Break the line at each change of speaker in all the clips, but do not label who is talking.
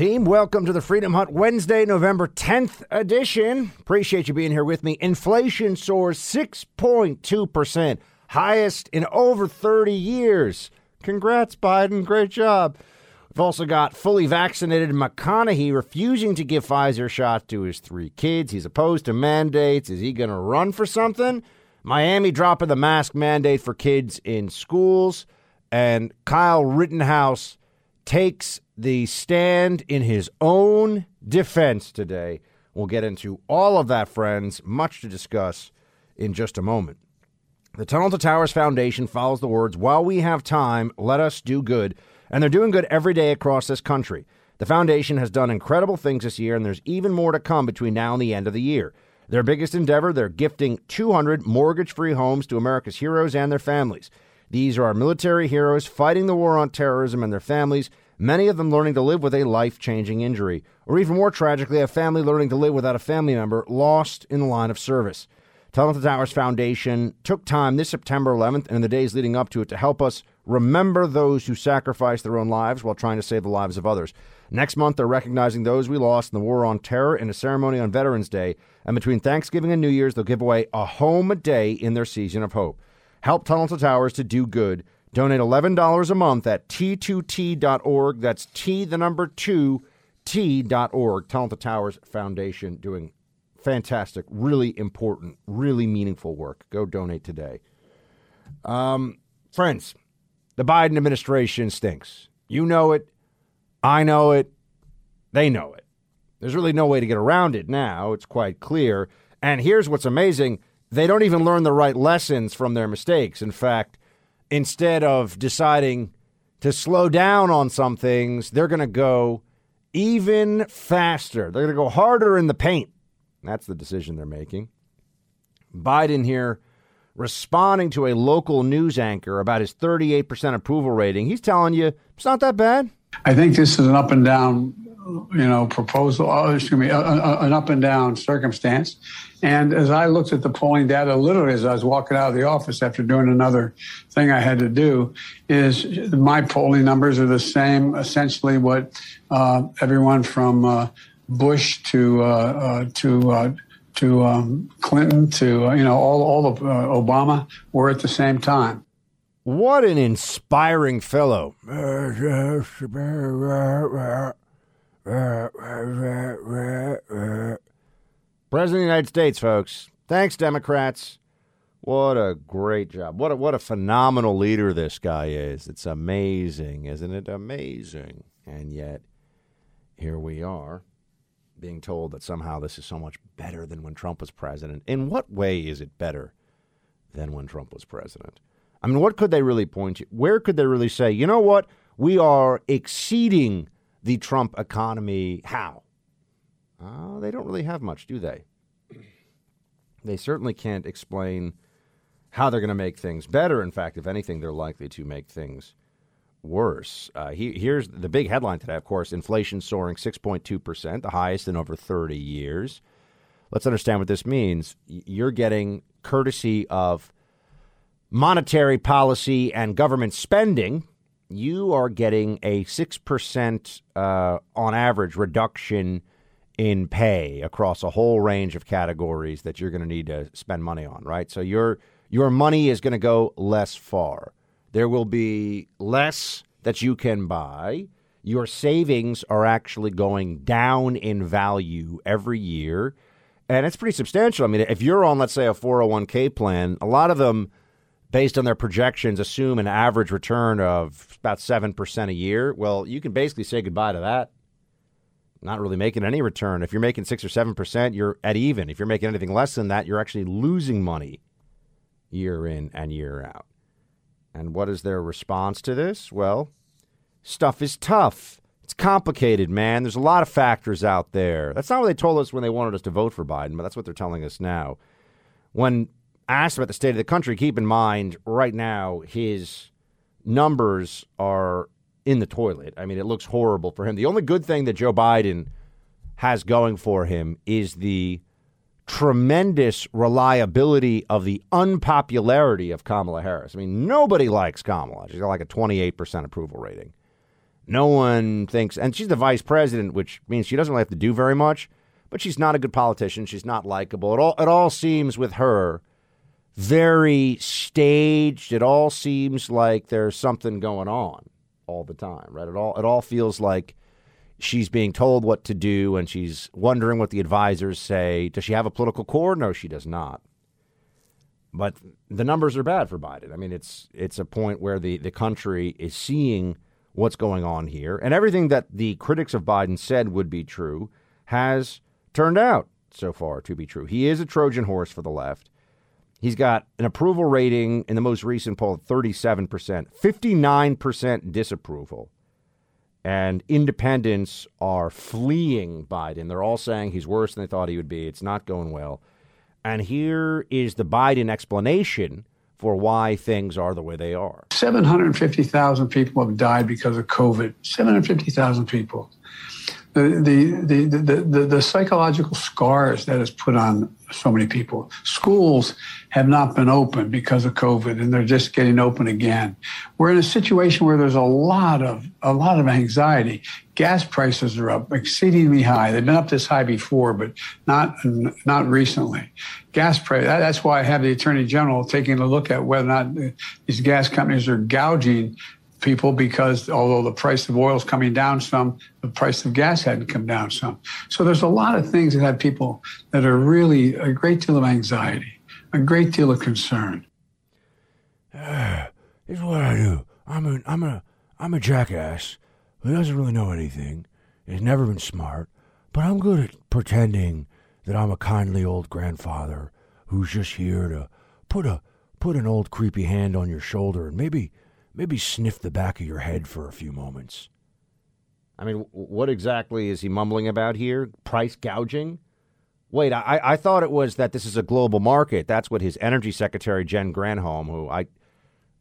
Team, welcome to the Freedom Hut Wednesday, November 10th edition. Appreciate you being here with me. Inflation soars 6.2%, highest in over 30 years. Congrats, Biden. Great job. We've also got fully vaccinated McConaughey refusing to give Pfizer shot to his three kids. He's opposed to mandates. Is he going to run for something? Miami dropping the mask mandate for kids in schools. And Kyle Rittenhouse takes the stand in his own defense today. We'll get into all of that, friends. Much to discuss in just a moment. The Tunnel to Towers Foundation follows the words While we have time, let us do good and they're doing good every day across this country. The foundation has done incredible things this year, and there's even more to come between now and the end of the year. Their biggest endeavor, they're gifting 200 mortgage free homes to America's heroes and their families. These are our military heroes fighting the war on terrorism and their families, many of them learning to live with a life changing injury, or even more tragically, a family learning to live without a family member lost in the line of service. Tunnel to Towers Foundation took time this September 11th and in the days leading up to it to help us remember those who sacrificed their own lives while trying to save the lives of others. Next month, they're recognizing those we lost in the war on terror in a ceremony on Veterans Day. And between Thanksgiving and New Year's, they'll give away a home a day in their season of hope. Help Tunnel to Towers to do good. Donate $11 a month at t2t.org. That's T, the number two, t.org. Tunnel to Towers Foundation doing fantastic, really important, really meaningful work. Go donate today. Um, friends, the Biden administration stinks. You know it. I know it. They know it. There's really no way to get around it now. It's quite clear. And here's what's amazing they don't even learn the right lessons from their mistakes. In fact, instead of deciding to slow down on some things, they're going to go even faster. They're going to go harder in the paint. That's the decision they're making. Biden here responding to a local news anchor about his 38% approval rating. He's telling you it's not that bad.
I think this is an up and down, you know, proposal. Oh, excuse me, a, a, an up and down circumstance. And as I looked at the polling data, literally as I was walking out of the office after doing another thing I had to do, is my polling numbers are the same, essentially what uh, everyone from uh, Bush to uh, uh to uh, to um, Clinton to uh, you know all all of uh, Obama were at the same time.
What an inspiring fellow! President of the United States, folks. Thanks, Democrats. What a great job! What a, what a phenomenal leader this guy is. It's amazing, isn't it? Amazing. And yet, here we are being told that somehow this is so much better than when Trump was president. In what way is it better than when Trump was president? I mean, what could they really point to? Where could they really say, you know what? We are exceeding the Trump economy. How? Uh, they don't really have much, do they? They certainly can't explain how they're going to make things better. In fact, if anything, they're likely to make things worse. Uh, he, here's the big headline today, of course inflation soaring 6.2%, the highest in over 30 years. Let's understand what this means. You're getting courtesy of monetary policy and government spending. You are getting a 6% uh, on average reduction in pay across a whole range of categories that you're going to need to spend money on, right? So your your money is going to go less far. There will be less that you can buy. Your savings are actually going down in value every year. And it's pretty substantial. I mean, if you're on, let's say, a 401k plan, a lot of them, based on their projections, assume an average return of about 7% a year. Well, you can basically say goodbye to that. Not really making any return. If you're making 6 or 7%, you're at even. If you're making anything less than that, you're actually losing money year in and year out. And what is their response to this? Well, stuff is tough. It's complicated, man. There's a lot of factors out there. That's not what they told us when they wanted us to vote for Biden, but that's what they're telling us now. When asked about the state of the country, keep in mind right now his numbers are in the toilet. I mean, it looks horrible for him. The only good thing that Joe Biden has going for him is the tremendous reliability of the unpopularity of Kamala Harris. I mean, nobody likes Kamala. She's got like a 28% approval rating. No one thinks, and she's the vice president, which means she doesn't really have to do very much. But she's not a good politician. She's not likable. It all it all seems with her very staged. It all seems like there's something going on all the time, right? It all it all feels like she's being told what to do and she's wondering what the advisors say. Does she have a political core? No, she does not. But the numbers are bad for Biden. I mean, it's it's a point where the, the country is seeing what's going on here, and everything that the critics of Biden said would be true has turned out so far to be true. He is a Trojan horse for the left. He's got an approval rating in the most recent poll of 37%, 59% disapproval. And independents are fleeing Biden. They're all saying he's worse than they thought he would be. It's not going well. And here is the Biden explanation for why things are the way they are.
750,000 people have died because of COVID. 750,000 people the, the, the, the, the psychological scars that has put on so many people. Schools have not been open because of COVID and they're just getting open again. We're in a situation where there's a lot of a lot of anxiety. Gas prices are up exceedingly high. They've been up this high before, but not not recently. Gas price. That's why I have the Attorney General taking a look at whether or not these gas companies are gouging people because although the price of oil is coming down some, the price of gas hadn't come down some. So there's a lot of things that have people that are really a great deal of anxiety, a great deal of concern.
Uh, here's what I do. I'm a I'm a I'm a jackass who doesn't really know anything. Has never been smart, but I'm good at pretending that I'm a kindly old grandfather who's just here to put a put an old creepy hand on your shoulder and maybe maybe sniff the back of your head for a few moments. I mean, what exactly is he mumbling about here? Price gouging? Wait, I, I thought it was that this is a global market. That's what his energy secretary, Jen Granholm, who I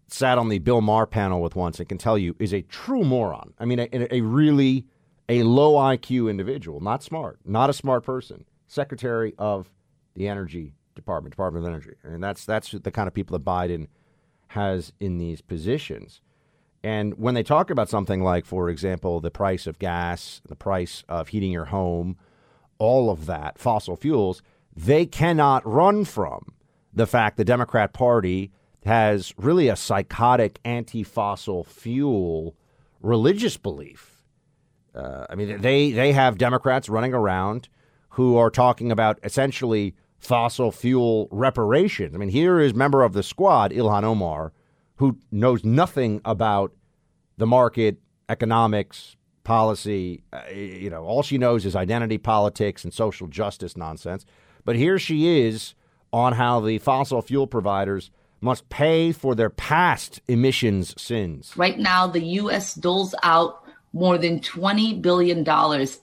sat on the Bill Maher panel with once and can tell you is a true moron. I mean, a, a really a low IQ individual, not smart, not a smart person, secretary of the Energy Department, Department of Energy. I and that's that's the kind of people that Biden – has in these positions. And when they talk about something like, for example, the price of gas, the price of heating your home, all of that, fossil fuels, they cannot run from the fact the Democrat Party has really a psychotic anti fossil fuel religious belief. Uh, I mean, they, they have Democrats running around who are talking about essentially fossil fuel reparations. I mean, here is member of the squad, Ilhan Omar, who knows nothing about the market, economics, policy. Uh, you know, all she knows is identity politics and social justice nonsense. But here she is on how the fossil fuel providers must pay for their past emissions sins.
Right now, the U.S. doles out more than $20 billion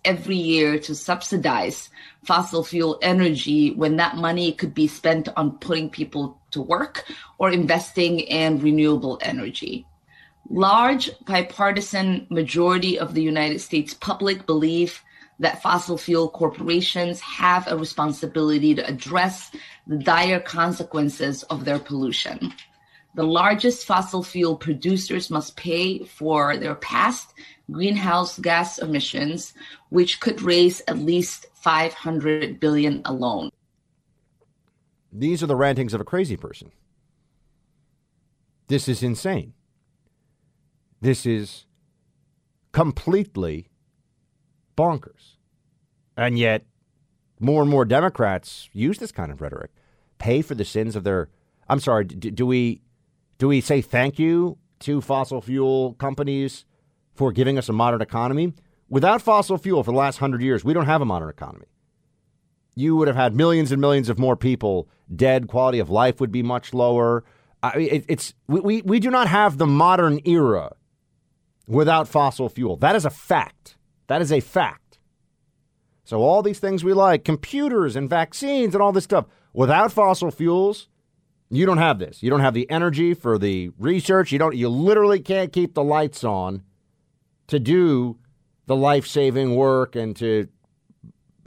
every year to subsidize fossil fuel energy when that money could be spent on putting people to work or investing in renewable energy. Large bipartisan majority of the United States public believe that fossil fuel corporations have a responsibility to address the dire consequences of their pollution. The largest fossil fuel producers must pay for their past greenhouse gas emissions, which could raise at least 500 billion alone.
These are the rantings of a crazy person. This is insane. This is completely bonkers. And yet, more and more Democrats use this kind of rhetoric. Pay for the sins of their. I'm sorry. Do, do we do we say thank you to fossil fuel companies for giving us a modern economy. Without fossil fuel for the last hundred years, we don't have a modern economy. You would have had millions and millions of more people dead. Quality of life would be much lower. I it, it's we, we, we do not have the modern era without fossil fuel. That is a fact. That is a fact. So all these things we like, computers and vaccines and all this stuff, without fossil fuels, you don't have this. You don't have the energy for the research. You don't. You literally can't keep the lights on to do the life saving work and to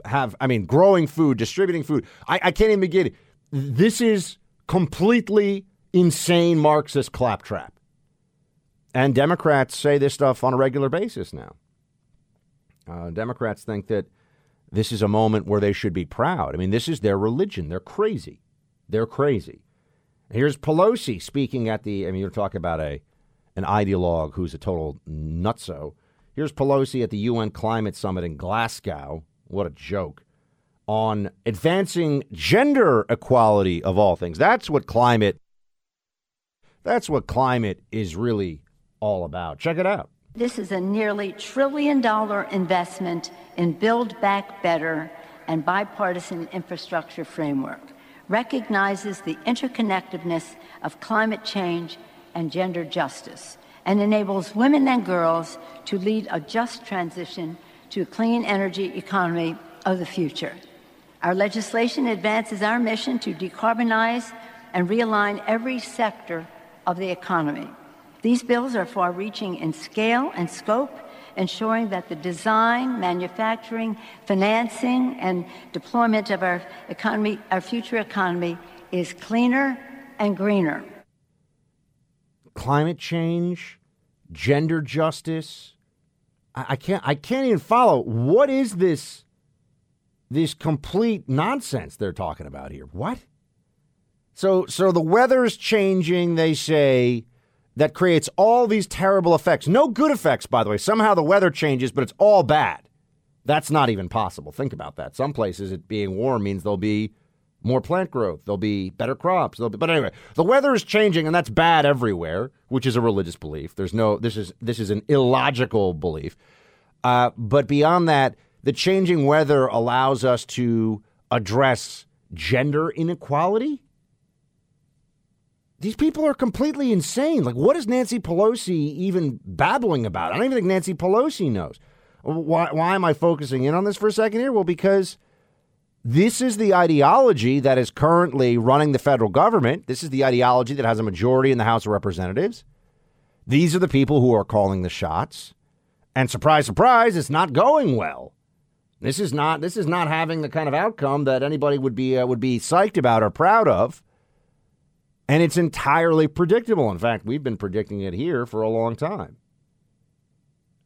have, I mean, growing food, distributing food. I, I can't even begin. This is completely insane Marxist claptrap. And Democrats say this stuff on a regular basis now. Uh, Democrats think that this is a moment where they should be proud. I mean, this is their religion. They're crazy. They're crazy. Here's Pelosi speaking at the. I mean, you're talking about a an ideologue who's a total nutso. Here's Pelosi at the UN Climate Summit in Glasgow. What a joke. On advancing gender equality of all things. That's what climate that's what climate is really all about. Check it out.
This is a nearly trillion dollar investment in Build Back Better and bipartisan infrastructure framework. Recognizes the interconnectedness of climate change and gender justice and enables women and girls to lead a just transition to a clean energy economy of the future. Our legislation advances our mission to decarbonize and realign every sector of the economy. These bills are far reaching in scale and scope, ensuring that the design, manufacturing, financing, and deployment of our economy, our future economy, is cleaner and greener.
Climate change, gender justice. I, I can't I can't even follow. What is this this complete nonsense they're talking about here? What? So so the weather's changing, they say, that creates all these terrible effects. No good effects, by the way. Somehow the weather changes, but it's all bad. That's not even possible. Think about that. Some places it being warm means there'll be more plant growth, there'll be better crops. Be, but anyway, the weather is changing, and that's bad everywhere, which is a religious belief. There's no this is this is an illogical belief. Uh, but beyond that, the changing weather allows us to address gender inequality these people are completely insane. Like, what is Nancy Pelosi even babbling about? I don't even think Nancy Pelosi knows. Why, why am I focusing in on this for a second here? Well, because this is the ideology that is currently running the federal government. This is the ideology that has a majority in the House of Representatives. These are the people who are calling the shots. And surprise, surprise, it's not going well. This is not this is not having the kind of outcome that anybody would be uh, would be psyched about or proud of. And it's entirely predictable. In fact, we've been predicting it here for a long time.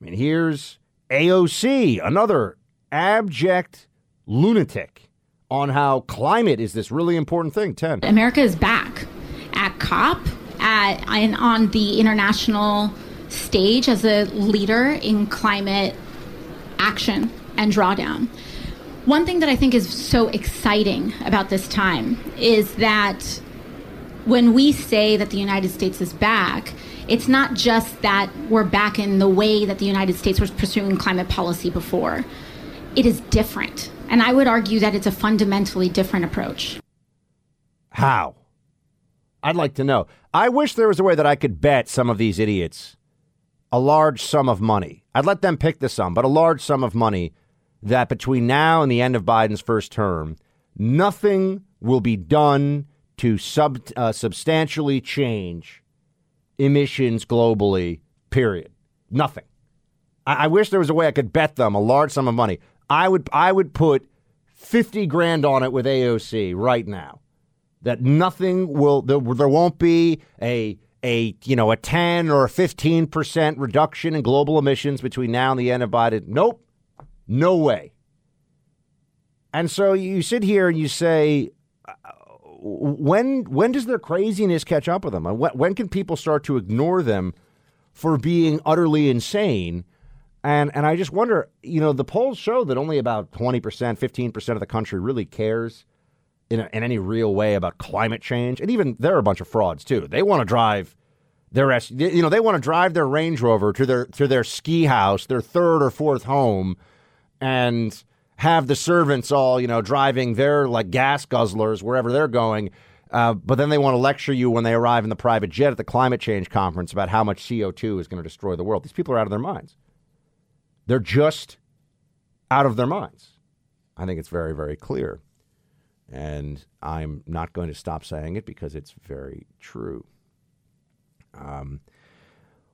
I mean, here's AOC, another abject lunatic on how climate is this really important thing. 10.
America is back at COP, at, and on the international stage as a leader in climate action and drawdown. One thing that I think is so exciting about this time is that when we say that the United States is back, it's not just that we're back in the way that the United States was pursuing climate policy before. It is different. And I would argue that it's a fundamentally different approach.
How? I'd like to know. I wish there was a way that I could bet some of these idiots a large sum of money. I'd let them pick the sum, but a large sum of money that between now and the end of Biden's first term, nothing will be done to sub, uh, substantially change emissions globally, period. Nothing. I, I wish there was a way I could bet them a large sum of money. I would, I would put 50 grand on it with AOC right now. That nothing will, there, there won't be a, a, you know, a 10 or a 15% reduction in global emissions between now and the end of Biden. Nope. No way. And so you sit here and you say, uh, when when does their craziness catch up with them? When, when can people start to ignore them for being utterly insane? And and I just wonder, you know, the polls show that only about twenty percent, fifteen percent of the country really cares in a, in any real way about climate change, and even they're a bunch of frauds too. They want to drive their you know they want to drive their Range Rover to their to their ski house, their third or fourth home, and have the servants all, you know, driving their like gas guzzlers wherever they're going. Uh, but then they want to lecture you when they arrive in the private jet at the climate change conference about how much CO2 is going to destroy the world. These people are out of their minds. They're just out of their minds. I think it's very, very clear. And I'm not going to stop saying it because it's very true. Um,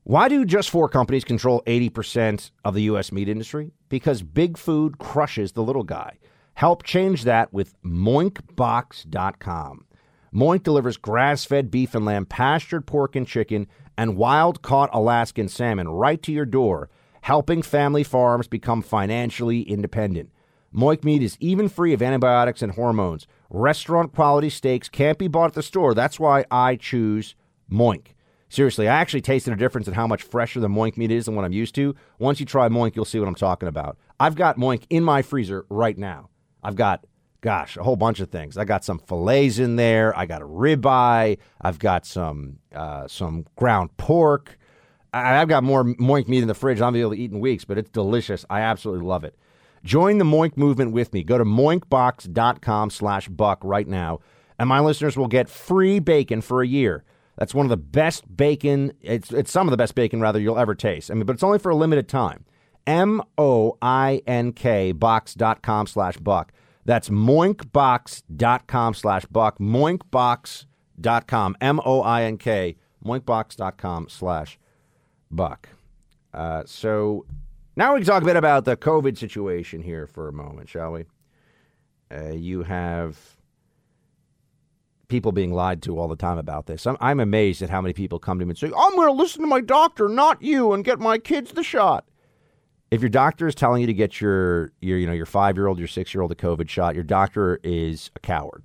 why do just four companies control 80% of the U.S. meat industry? Because big food crushes the little guy. Help change that with moinkbox.com. Moink delivers grass fed beef and lamb, pastured pork and chicken, and wild caught Alaskan salmon right to your door, helping family farms become financially independent. Moink meat is even free of antibiotics and hormones. Restaurant quality steaks can't be bought at the store. That's why I choose Moink. Seriously, I actually tasted a difference in how much fresher the Moink meat is than what I'm used to. Once you try Moink, you'll see what I'm talking about. I've got Moink in my freezer right now. I've got, gosh, a whole bunch of things. I got some fillets in there. I got a ribeye. I've got some uh, some ground pork. I, have got more Moink meat in the fridge. I'll be able to eat in weeks, but it's delicious. I absolutely love it. Join the Moink movement with me. Go to moinkbox.com slash buck right now, and my listeners will get free bacon for a year. That's one of the best bacon, it's, it's some of the best bacon, rather, you'll ever taste. I mean, but it's only for a limited time. M O I N K box.com slash buck. That's moinkbox.com slash buck. Moinkbox.com. M O I N K. Moinkbox.com slash buck. Uh, so now we can talk a bit about the COVID situation here for a moment, shall we? Uh, you have people being lied to all the time about this. I'm, I'm amazed at how many people come to me and say, I'm going to listen to my doctor, not you, and get my kids the shot. If your doctor is telling you to get your, your you know, your five year old, your six year old a COVID shot, your doctor is a coward.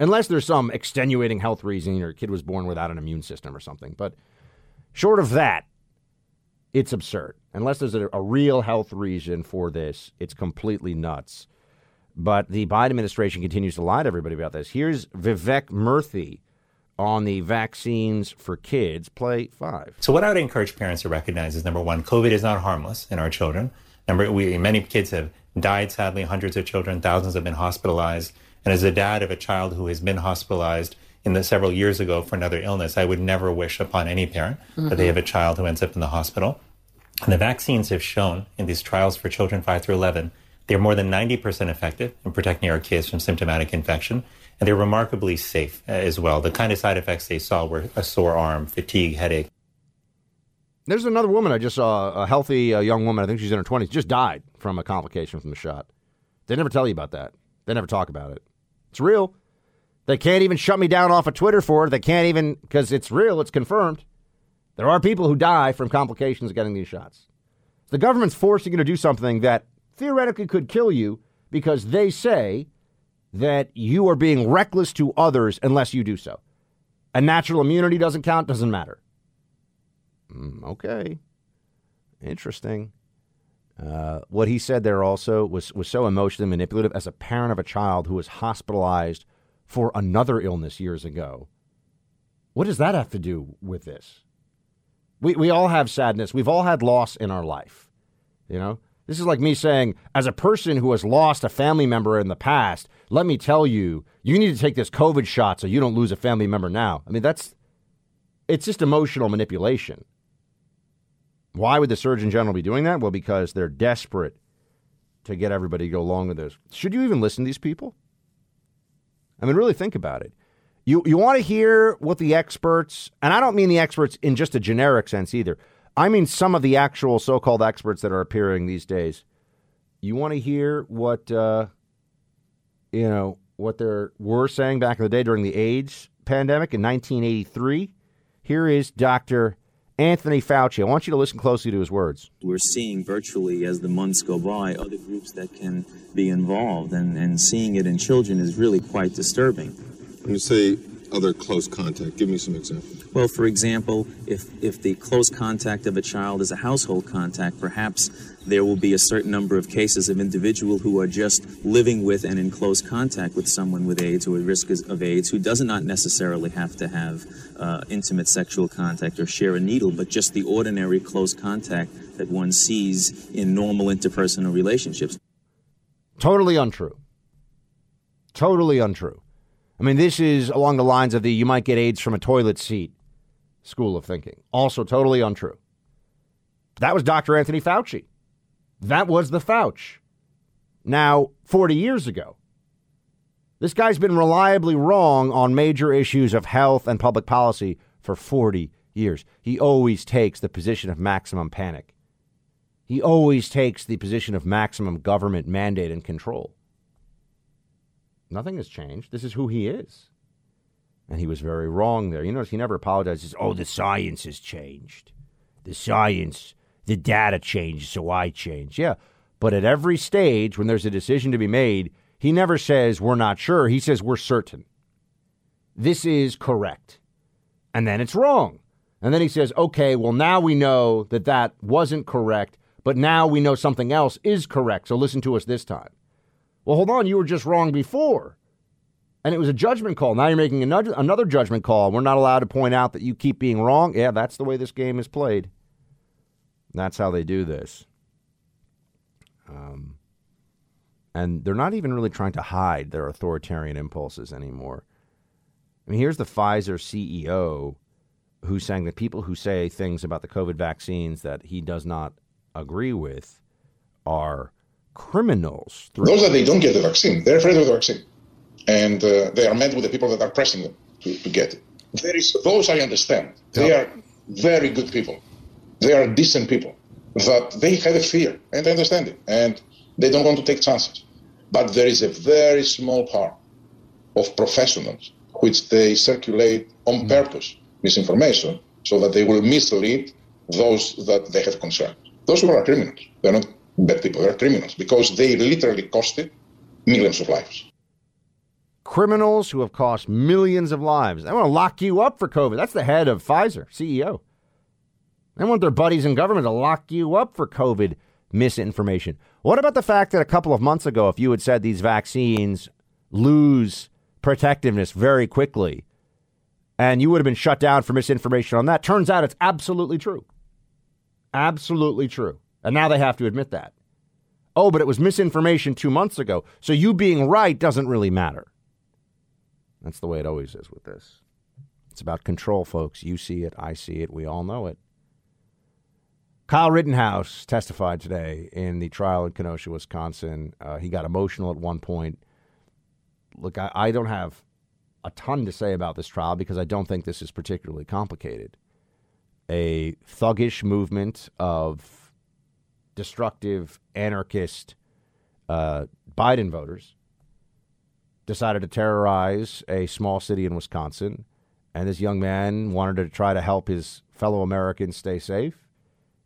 Unless there's some extenuating health reason your kid was born without an immune system or something. But short of that, it's absurd. Unless there's a, a real health reason for this, it's completely nuts. But the Biden administration continues to lie to everybody about this. Here's Vivek Murthy on the vaccines for kids, play five.
So, what I would encourage parents to recognize is number one, COVID is not harmless in our children. Number, we many kids have died. Sadly, hundreds of children, thousands have been hospitalized. And as a dad of a child who has been hospitalized in the several years ago for another illness, I would never wish upon any parent mm-hmm. that they have a child who ends up in the hospital. And the vaccines have shown in these trials for children 5 through 11, they're more than 90% effective in protecting our kids from symptomatic infection. And they're remarkably safe uh, as well. The kind of side effects they saw were a sore arm, fatigue, headache.
There's another woman I just saw, a healthy uh, young woman, I think she's in her 20s, just died from a complication from the shot. They never tell you about that. They never talk about it. It's real. They can't even shut me down off of Twitter for it. They can't even, because it's real, it's confirmed. There are people who die from complications of getting these shots. The government's forcing you to do something that theoretically could kill you because they say that you are being reckless to others unless you do so. And natural immunity doesn't count, doesn't matter. Mm, okay. Interesting. Uh, what he said there also was, was so emotionally manipulative as a parent of a child who was hospitalized for another illness years ago. What does that have to do with this? We, we all have sadness. We've all had loss in our life. You know, this is like me saying, as a person who has lost a family member in the past, let me tell you, you need to take this COVID shot so you don't lose a family member now. I mean, that's, it's just emotional manipulation. Why would the Surgeon General be doing that? Well, because they're desperate to get everybody to go along with this. Should you even listen to these people? I mean, really think about it. You you want to hear what the experts, and I don't mean the experts in just a generic sense either. I mean some of the actual so-called experts that are appearing these days. You want to hear what uh, you know what they were saying back in the day during the AIDS pandemic in 1983. Here is Dr. Anthony Fauci. I want you to listen closely to his words.
We're seeing virtually as the months go by other groups that can be involved, and, and seeing it in children is really quite disturbing.
When you say other close contact, give me some examples.
Well, for example, if, if the close contact of a child is a household contact, perhaps there will be a certain number of cases of individual who are just living with and in close contact with someone with AIDS or at risk of AIDS who does not necessarily have to have uh, intimate sexual contact or share a needle, but just the ordinary close contact that one sees in normal interpersonal relationships.
Totally untrue. Totally untrue. I mean, this is along the lines of the you might get AIDS from a toilet seat school of thinking. Also totally untrue. That was Dr. Anthony Fauci. That was the Fauci. Now, 40 years ago, this guy's been reliably wrong on major issues of health and public policy for 40 years. He always takes the position of maximum panic. He always takes the position of maximum government mandate and control. Nothing has changed. This is who he is. And he was very wrong there. You notice he never apologizes. Oh, the science has changed. The science, the data changed, so I changed. Yeah. But at every stage, when there's a decision to be made, he never says, we're not sure. He says, we're certain. This is correct. And then it's wrong. And then he says, okay, well, now we know that that wasn't correct, but now we know something else is correct. So listen to us this time. Well, hold on. You were just wrong before. And it was a judgment call. Now you're making another, judgment call. We're not allowed to point out that you keep being wrong. Yeah, that's the way this game is played. That's how they do this. Um, and they're not even really trying to hide their authoritarian impulses anymore. I mean, here's the Pfizer CEO who's saying that people who say things about the COVID vaccines that he does not agree with are criminals.
Those that they don't get the vaccine, they're afraid of the vaccine. And uh, they are met with the people that are pressing them to, to get it. There is, those I understand. They are very good people. They are decent people. But they have a fear, and I understand it. And they don't want to take chances. But there is a very small part of professionals which they circulate on mm. purpose misinformation so that they will mislead those that they have concern. Those who are criminals. They're not bad people, they're criminals because they literally costed millions of lives.
Criminals who have cost millions of lives. They want to lock you up for COVID. That's the head of Pfizer, CEO. They want their buddies in government to lock you up for COVID misinformation. What about the fact that a couple of months ago, if you had said these vaccines lose protectiveness very quickly, and you would have been shut down for misinformation on that. Turns out it's absolutely true. Absolutely true. And now they have to admit that. Oh, but it was misinformation two months ago. So you being right doesn't really matter. That's the way it always is with this. It's about control, folks. You see it, I see it, we all know it. Kyle Rittenhouse testified today in the trial in Kenosha, Wisconsin. Uh, he got emotional at one point. Look, I, I don't have a ton to say about this trial because I don't think this is particularly complicated. A thuggish movement of destructive anarchist uh, Biden voters decided to terrorize a small city in Wisconsin, and this young man wanted to try to help his fellow Americans stay safe.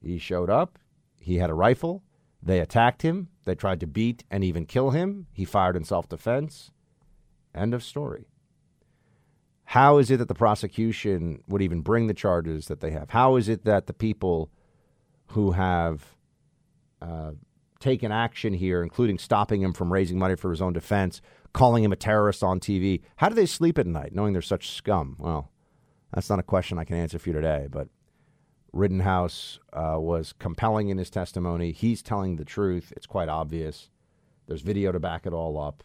He showed up. He had a rifle. They attacked him. They tried to beat and even kill him. He fired in self defense. End of story. How is it that the prosecution would even bring the charges that they have? How is it that the people who have uh, taken action here, including stopping him from raising money for his own defense, calling him a terrorist on TV, how do they sleep at night knowing they're such scum? Well, that's not a question I can answer for you today, but Rittenhouse uh, was compelling in his testimony. He's telling the truth. It's quite obvious. There's video to back it all up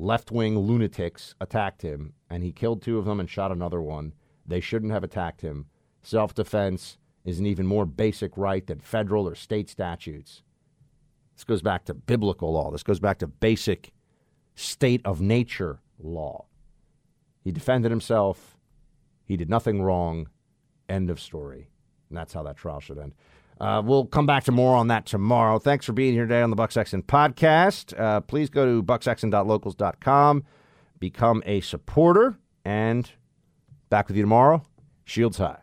left wing lunatics attacked him, and he killed two of them and shot another one. They shouldn't have attacked him. Self defense is an even more basic right than federal or state statutes. This goes back to biblical law. This goes back to basic state of nature law. He defended himself. He did nothing wrong. End of story. And that's how that trial should end. Uh, we'll come back to more on that tomorrow. Thanks for being here today on the Buck Sexton podcast. Uh, please go to bucksexton.locals.com, become a supporter, and back with you tomorrow. Shields high.